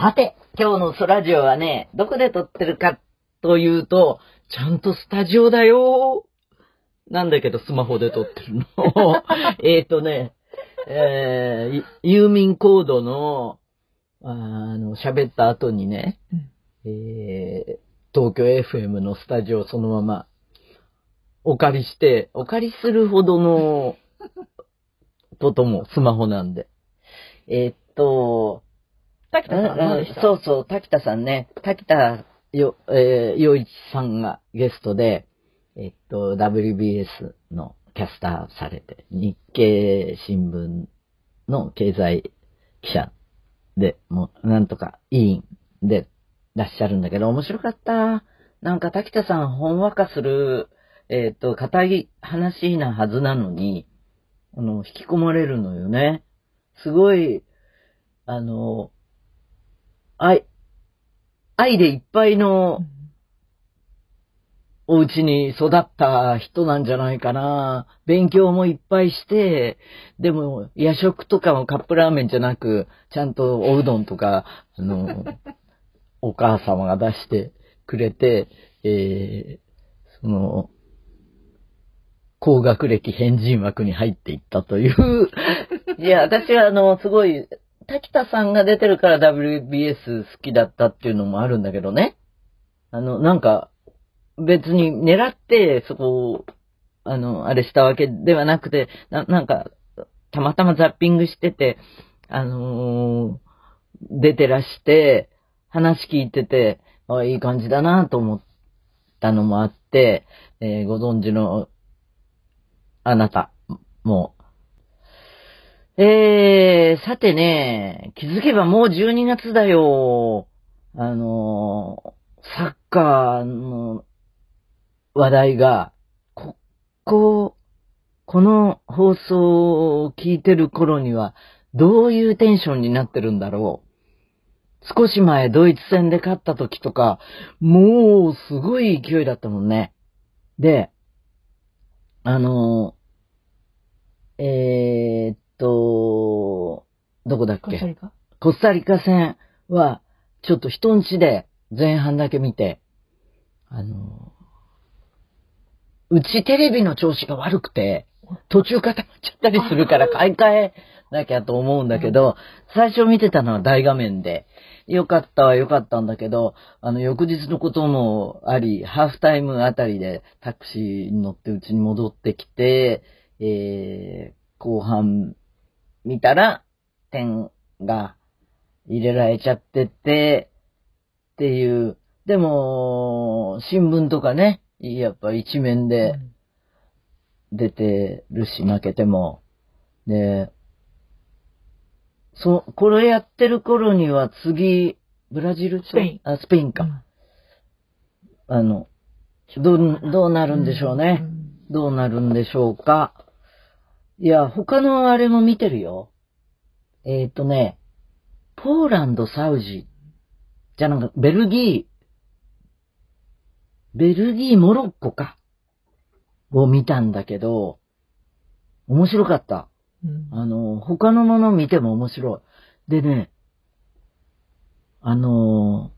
さて、今日のソラジオはね、どこで撮ってるかというと、ちゃんとスタジオだよなんだけどスマホで撮ってるの。えっとね、えー、郵便コードの、あの、喋った後にね、うん、えー、東京 FM のスタジオそのままお借りして、お借りするほどの こともスマホなんで。えー、っと、滝田さんそうそう、滝田さんね。滝田よ、えー、洋一さんがゲストで、えっと、WBS のキャスターされて、日経新聞の経済記者で、もう、なんとか委員でらっしゃるんだけど、面白かった。なんか滝田さん、ほんわかする、えっ、と、硬い話なはずなのに、あの、引き込まれるのよね。すごい、あの、愛、愛でいっぱいの、お家に育った人なんじゃないかな。勉強もいっぱいして、でも夜食とかもカップラーメンじゃなく、ちゃんとおうどんとか、あの、お母様が出してくれて、えー、その、高学歴変人枠に入っていったという。いや、私はあの、すごい滝田さんが出てるから WBS 好きだったっていうのもあるんだけどね。あの、なんか、別に狙ってそこを、あの、あれしたわけではなくて、ななんか、たまたまザッピングしてて、あのー、出てらして、話聞いてて、あいい感じだなと思ったのもあって、えー、ご存知の、あなたも、えー、さてね、気づけばもう12月だよ。あの、サッカーの話題が、ここ、この放送を聞いてる頃には、どういうテンションになってるんだろう。少し前ドイツ戦で勝った時とか、もうすごい勢いだったもんね。で、あの、えー、と、どこだっけ？コスタリカ？コスタリカ戦は、ちょっと人んちで前半だけ見て、あの、うちテレビの調子が悪くて、途中固まっちゃったりするから買い替えなきゃと思うんだけど、最初見てたのは大画面で、よかったはよかったんだけど、あの、翌日のこともあり、ハーフタイムあたりでタクシーに乗ってうちに戻ってきて、えー、後半見たら、点が入れられちゃってて、っていう。でも、新聞とかね、やっぱ一面で出てるし、負けても。で、そ、これやってる頃には次、ブラジル？スペイン。あ、スペインか。うん、あの、どう、どうなるんでしょうね。うん、どうなるんでしょうか。いや、他のあれも見てるよ。えっ、ー、とね、ポーランド、サウジ、じゃなんか、ベルギー、ベルギー、モロッコか、を見たんだけど、面白かった。うん、あの、他のもの見ても面白い。でね、あの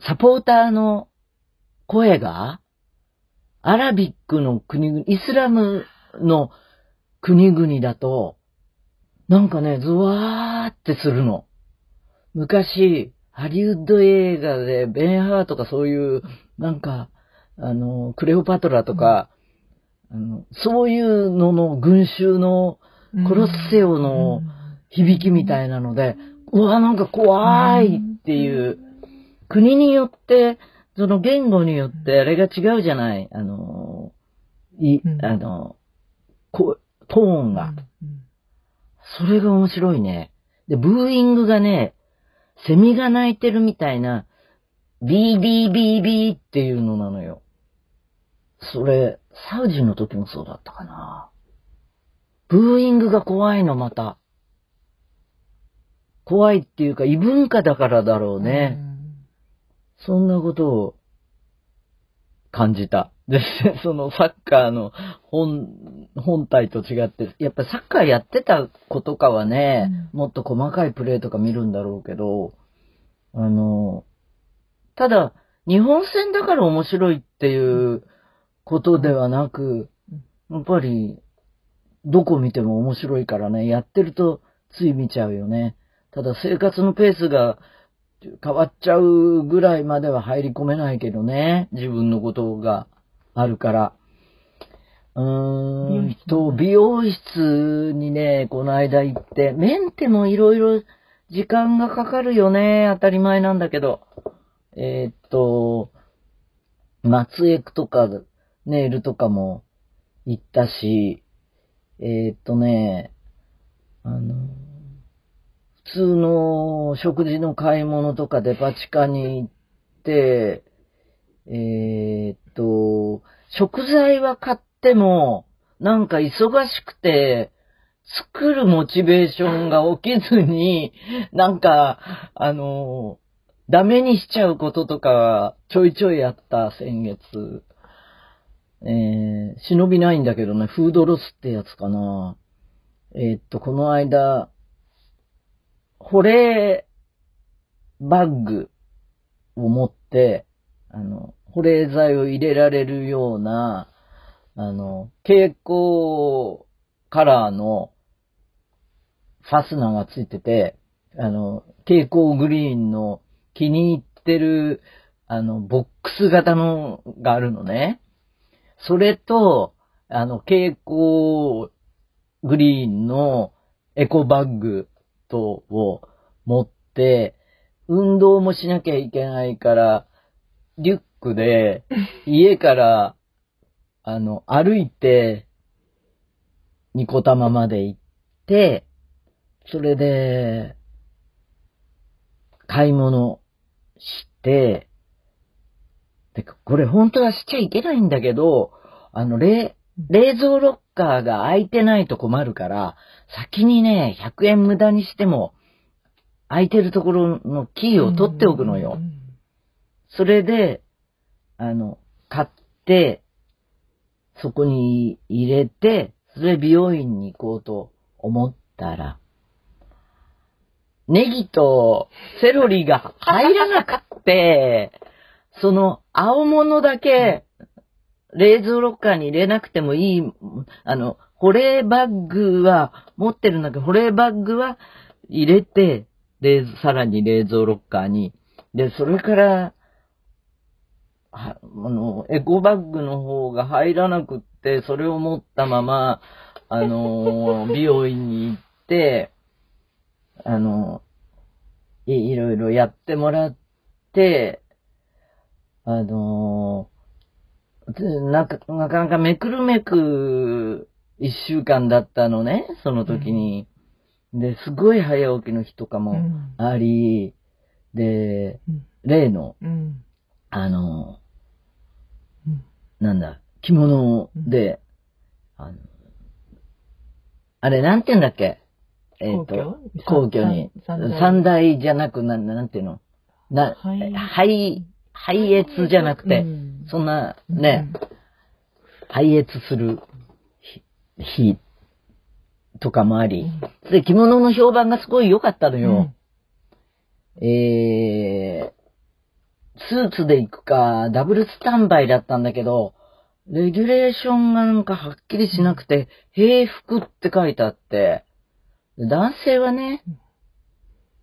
サポーターの声が、アラビックの国々、イスラムの国々だと、なんかね、ズワーってするの。昔、ハリウッド映画で、ベンハーとかそういう、なんか、あの、クレオパトラとか、うん、あのそういうのの群衆の、コロッセオの響きみたいなので、うん、うわ、なんか怖いっていう、国によって、その言語によってあれが違うじゃない。あの、い、あの、こう、トーンが。それが面白いね。で、ブーイングがね、セミが鳴いてるみたいな、ビービービービーっていうのなのよ。それ、サウジの時もそうだったかな。ブーイングが怖いの、また。怖いっていうか、異文化だからだろうね。そんなことを感じた。で、そのサッカーの本、本体と違って、やっぱりサッカーやってた子とかはね、もっと細かいプレーとか見るんだろうけど、あの、ただ、日本戦だから面白いっていうことではなく、やっぱり、どこ見ても面白いからね、やってるとつい見ちゃうよね。ただ生活のペースが変わっちゃうぐらいまでは入り込めないけどね。自分のことがあるから。うーんと、美容室にね、この間行って、メンテもいろいろ時間がかかるよね。当たり前なんだけど。えーっと、松エクとか、ネイルとかも行ったし、えーっとね、あの、普通の食事の買い物とかデパ地下に行って、えーっと、食材は買っても、なんか忙しくて、作るモチベーションが起きずに、なんか、あの、ダメにしちゃうこととか、ちょいちょいあった先月。えー、忍びないんだけどね、フードロスってやつかな。えーっと、この間、保冷バッグを持って、あの、保冷剤を入れられるような、あの、蛍光カラーのファスナーがついてて、あの、蛍光グリーンの気に入ってる、あの、ボックス型のがあるのね。それと、あの、蛍光グリーンのエコバッグとを持って、運動もしなきゃいけないから、リュックで家から、あの、歩いて、ニコタマまで行って、それで、買い物して、で、これ本当はしちゃいけないんだけど、あの、冷、冷蔵ロッカーが空いてないと困るから、先にね、100円無駄にしても、空いてるところのキーを取っておくのよ。それで、あの、買って、そこに入れて、それで美容院に行こうと思ったら、ネギとセロリが入らなくって、その青物だけ冷蔵ロッカーに入れなくてもいい、あの、保冷バッグは持ってるんだけど、保冷バッグは入れて、冷さらに冷蔵ロッカーに。で、それから、はあの、エコバッグの方が入らなくって、それを持ったまま、あの、美容院に行って、あの、いいろいろやってもらって、あの、でなんか、なかなかめくるめく一週間だったのね、その時に。で、すごい早起きの日とかもうん。あり、で、うん。例の、うん。あの、うん。なんだ、着物で、あの、あれ、なんて言うんだっけ？えっ、と、皇居？に、三大じゃなく、なん、なんていうの？な、はい拝、拝謁じゃなくて、うんそんな、ね、拝謁する日日とかもあり、で、着物の評判がすごい良かったのよ。えー、スーツで行くか、ダブルスタンバイだったんだけど、レギュレーションがなんかはっきりしなくて、平服って書いてあって、で男性はね、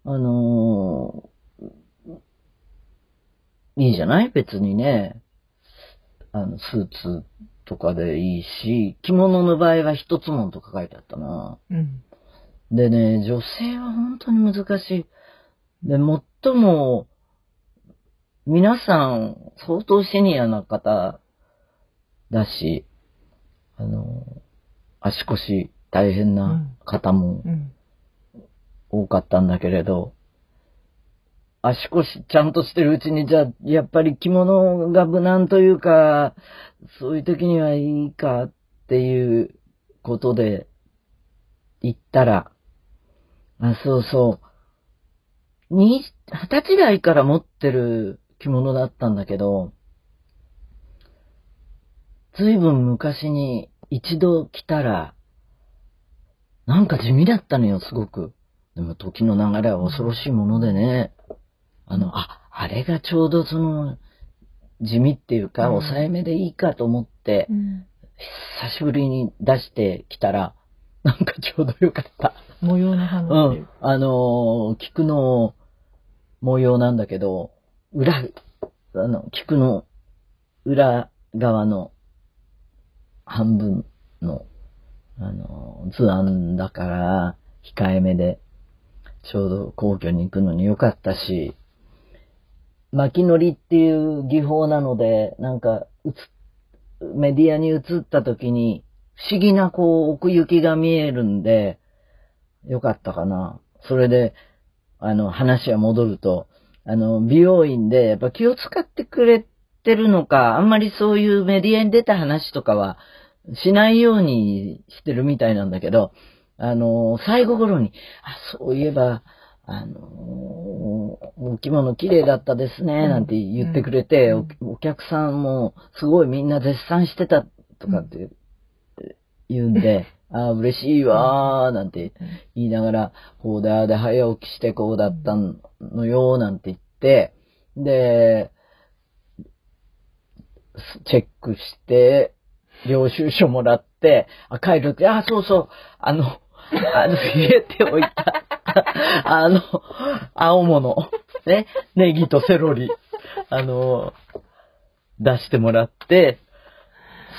あのーいいじゃない？別にね。あの、スーツとかでいいし、着物の場合は一つもんとか書いてあったな。うんでね、女性は本当に難しい。で、最も、皆さん、相当シニアな方だし、あの、足腰大変な方もうん多かったんだけれど、足腰ちゃんとしてるうちに、じゃあ、やっぱり着物が無難というか、そういう時にはいいかっていうことで、行ったら、あ、そうそう。二十歳代から持ってる着物だったんだけど、ずいぶん昔に一度来たら、なんか地味だったのよ、すごく。でも時の流れは恐ろしいものでね。あの、あ、あれがちょうどその、地味っていうか、うん抑えめでいいかと思って、うん久しぶりに出してきたら、なんかちょうどよかった。模様のう花っていんう。。あのー菊の模様なんだけど、裏、あの、菊の裏側の半分の、あのー図案だから、控えめで、ちょうど皇居に行くのによかったし、巻き乗りっていう技法なので、なんか、映っメディアに映った時に、不思議なこう、奥行きが見えるんで、よかったかな。それで、あの、話は戻ると、あの、美容院で、やっぱ気を使ってくれてるのか、あんまりそういうメディアに出た話とかは、しないようにしてるみたいなんだけど、あの、最後頃に、あ、そういえば、あの、お着物綺麗だったですね、なんて言ってくれて、うん。おお客さんもすごいみんな絶賛してたとかって言うんで、あ嬉しいわー、なんて言いながら、こうでああで早起きしてこうだったのよ、なんて言って、で、チェックして、領収書もらって、あ、帰るって、あ、そうそう、あの、あの、入れておいた、あの、青物、ね、ネギとセロリ、あの、出してもらって、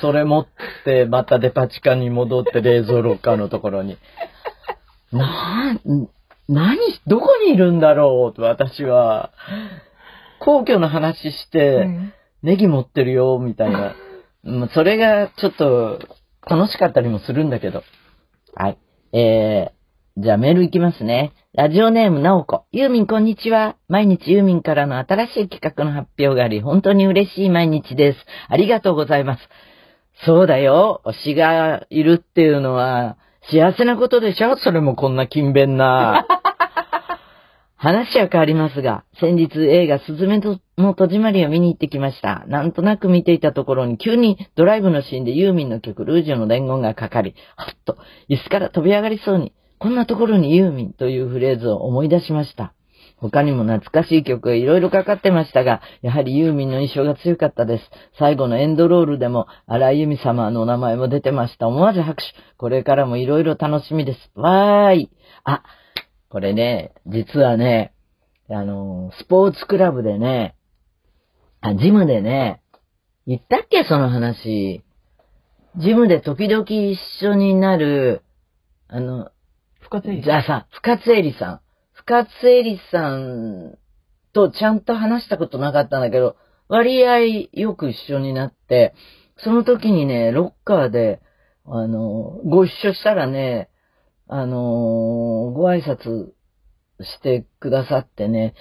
それ持って、またデパ地下に戻って冷蔵ロッカーのところに。なー、何、どこにいるんだろう？と私は、皇居の話して、うんネギ持ってるよ、みたいな。うんそれがちょっと楽しかったりもするんだけど。はい。えー、じゃあメールいきますね。ラジオネームなおこ。ユーミンこんにちは。毎日ユーミンからの新しい企画の発表があり、本当に嬉しい毎日です。ありがとうございます。そうだよ。推しがいるっていうのは幸せなことでしょ？それもこんな勤勉な。話は変わりますが、先日映画すずめの戸締まりを見に行ってきました。なんとなく見ていたところに急にドライブのシーンでユーミンの曲ルージュの伝言がかかり、はっと椅子から飛び上がりそうに、こんなところにユーミンというフレーズを思い出しました。他にも懐かしい曲がいろいろかかってましたが、やはりユーミンの印象が強かったです。最後のエンドロールでも荒井由実様のお名前も出てました。思わず拍手。これからもいろいろ楽しみです。わーい。あ、これね、実はね、あの、スポーツクラブでね、あ、ジムでね、言ったっけ？その話。ジムで時々一緒になる、あの、深津絵里じゃあさ、深津絵里さん。深津絵里さんとちゃんと話したことなかったんだけど、割合よく一緒になって、その時にね、ロッカーで、あの、ご一緒したらね、あの、ご挨拶してくださってね、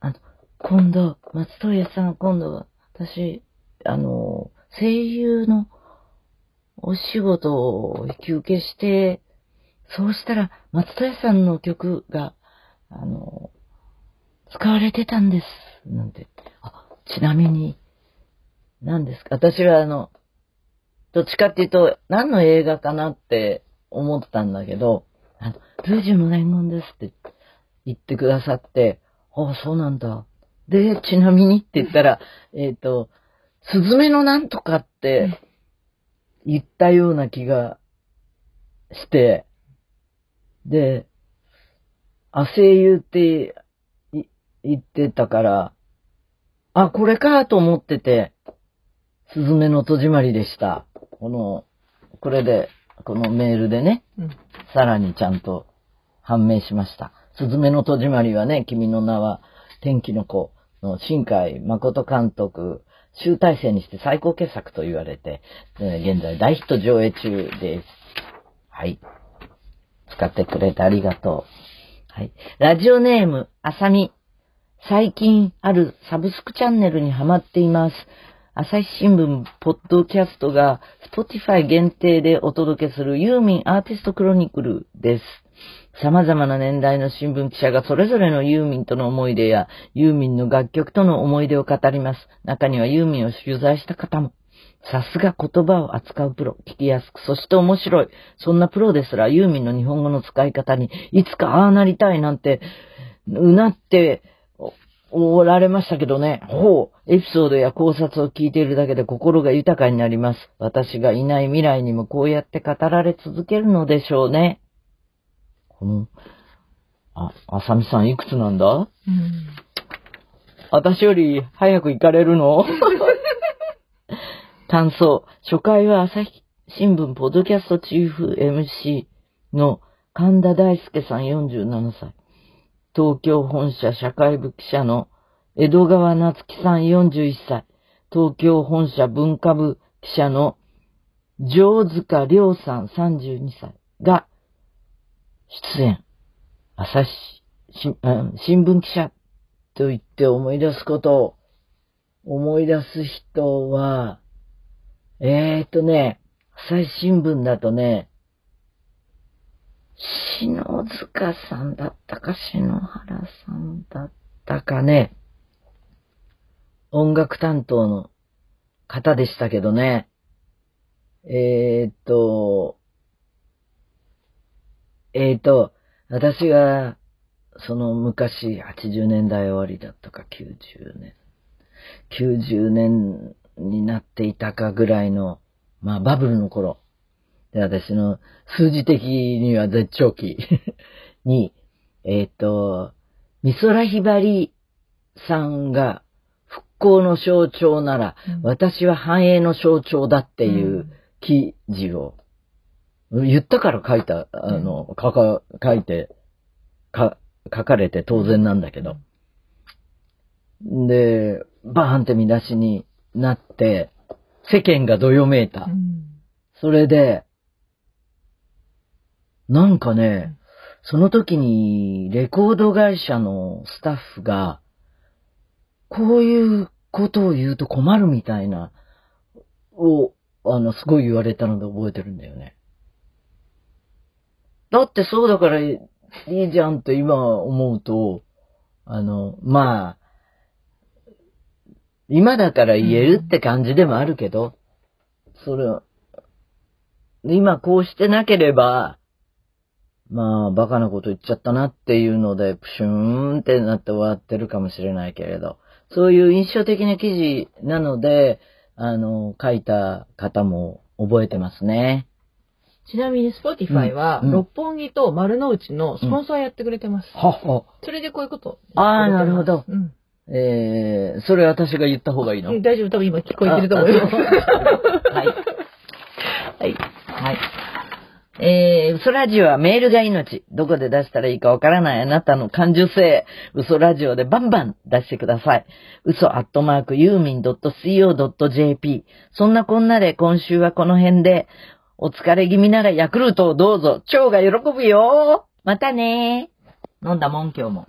あの、今度、松任谷さん、今度は、私、あの、声優のお仕事を引き受けして、そうしたら、松任谷さんの曲が、あの、使われてたんです。なんて。あ、ちなみに、何ですか？私はあの、どっちかっていうと、何の映画かなって思ったんだけど、あの、ルージュの伝言ですって言ってくださって、ああ、そうなんだ。で、ちなみにって言ったら、えっ、と、スズメのなんとかって言ったような気がして、で、あ、声優ってい言ってたから、あ、これかと思ってて、スズメの戸締まりでした。この、これで、このメールでね、うんさらにちゃんと判明しました。すずめの戸締まりはね、君の名は天気の子の新海誠監督、集大成にして最高傑作と言われて、えー現在大ヒット上映中です。はい。使ってくれてありがとう。はい。ラジオネーム、あさみ。最近あるサブスクチャンネルにハマっています。朝日新聞ポッドキャストが Spotify 限定でお届けするユーミンアーティストクロニクルです。様々な年代の新聞記者がそれぞれのユーミンとの思い出やユーミンの楽曲との思い出を語ります。中にはユーミンを取材した方も。さすが言葉を扱うプロ。聞きやすく、そして面白い。そんなプロですら、ユーミンの日本語の使い方に、いつかああなりたいなんて、うなっておられましたけどね。ほう。エピソードや考察を聞いているだけで心が豊かになります。私がいない未来にもこうやって語られ続けるのでしょうね。この、あ、あさみさんいくつなんだ？うん。私より早く行かれるの？感想。初回は朝日新聞ポッドキャストチーフ MC の神田大輔さん47歳。東京本社社会部記者の江戸川夏樹さん41歳。東京本社文化部記者の城塚亮さん32歳が出演。朝日新聞記者と言って思い出すことを思い出す人は、えーっとね、朝日新聞だとね、篠塚さんだったか、篠原さんだったかね、音楽担当の方でしたけどね、えーっと、えーっと、私が、その昔、80年代終わりだったか、90年、90年になっていたかぐらいの、まあバブルの頃、で私の数字的には絶頂期 に、えっ、と、美空ひばりさんが復興の象徴なら、うん。私は繁栄の象徴だっていう記事を、言ったから書いた、あの、書か、書いて、か、書かれて当然なんだけど。で、バーンって見出しになって、世間がどよめいた。うん。それで、なんかね、その時にレコード会社のスタッフが、こういうことを言うと困るみたいな、を、あの、すごい言われたので覚えてるんだよね。だってそうだからいいじゃんって今思うと、あの、まあ、今だから言えるって感じでもあるけど、それは、今こうしてなければ、まあ、バカなこと言っちゃったなっていうので、プシューンってなって終わってるかもしれないけれど、そういう印象的な記事なので、あの、書いた方も覚えてますね。ちなみに Spotify は、うんうん六本木と丸の内のスポンサーやってくれてます。はは。それでこういうこと。あーなるほどうん。えー、それ私が言った方がいいの？うん大丈夫、多分今聞こえてると思います。あはい。はい。はい。えー、嘘ラジオはメールが命。どこで出したらいいかわからないあなたの感受性。嘘ラジオでバンバン出してください。嘘アットマークユーミン .co.jp。そんなこんなで今週はこの辺で、お疲れ気味ならヤクルトをどうぞ。腸が喜ぶよ。またね飲んだもん今日も。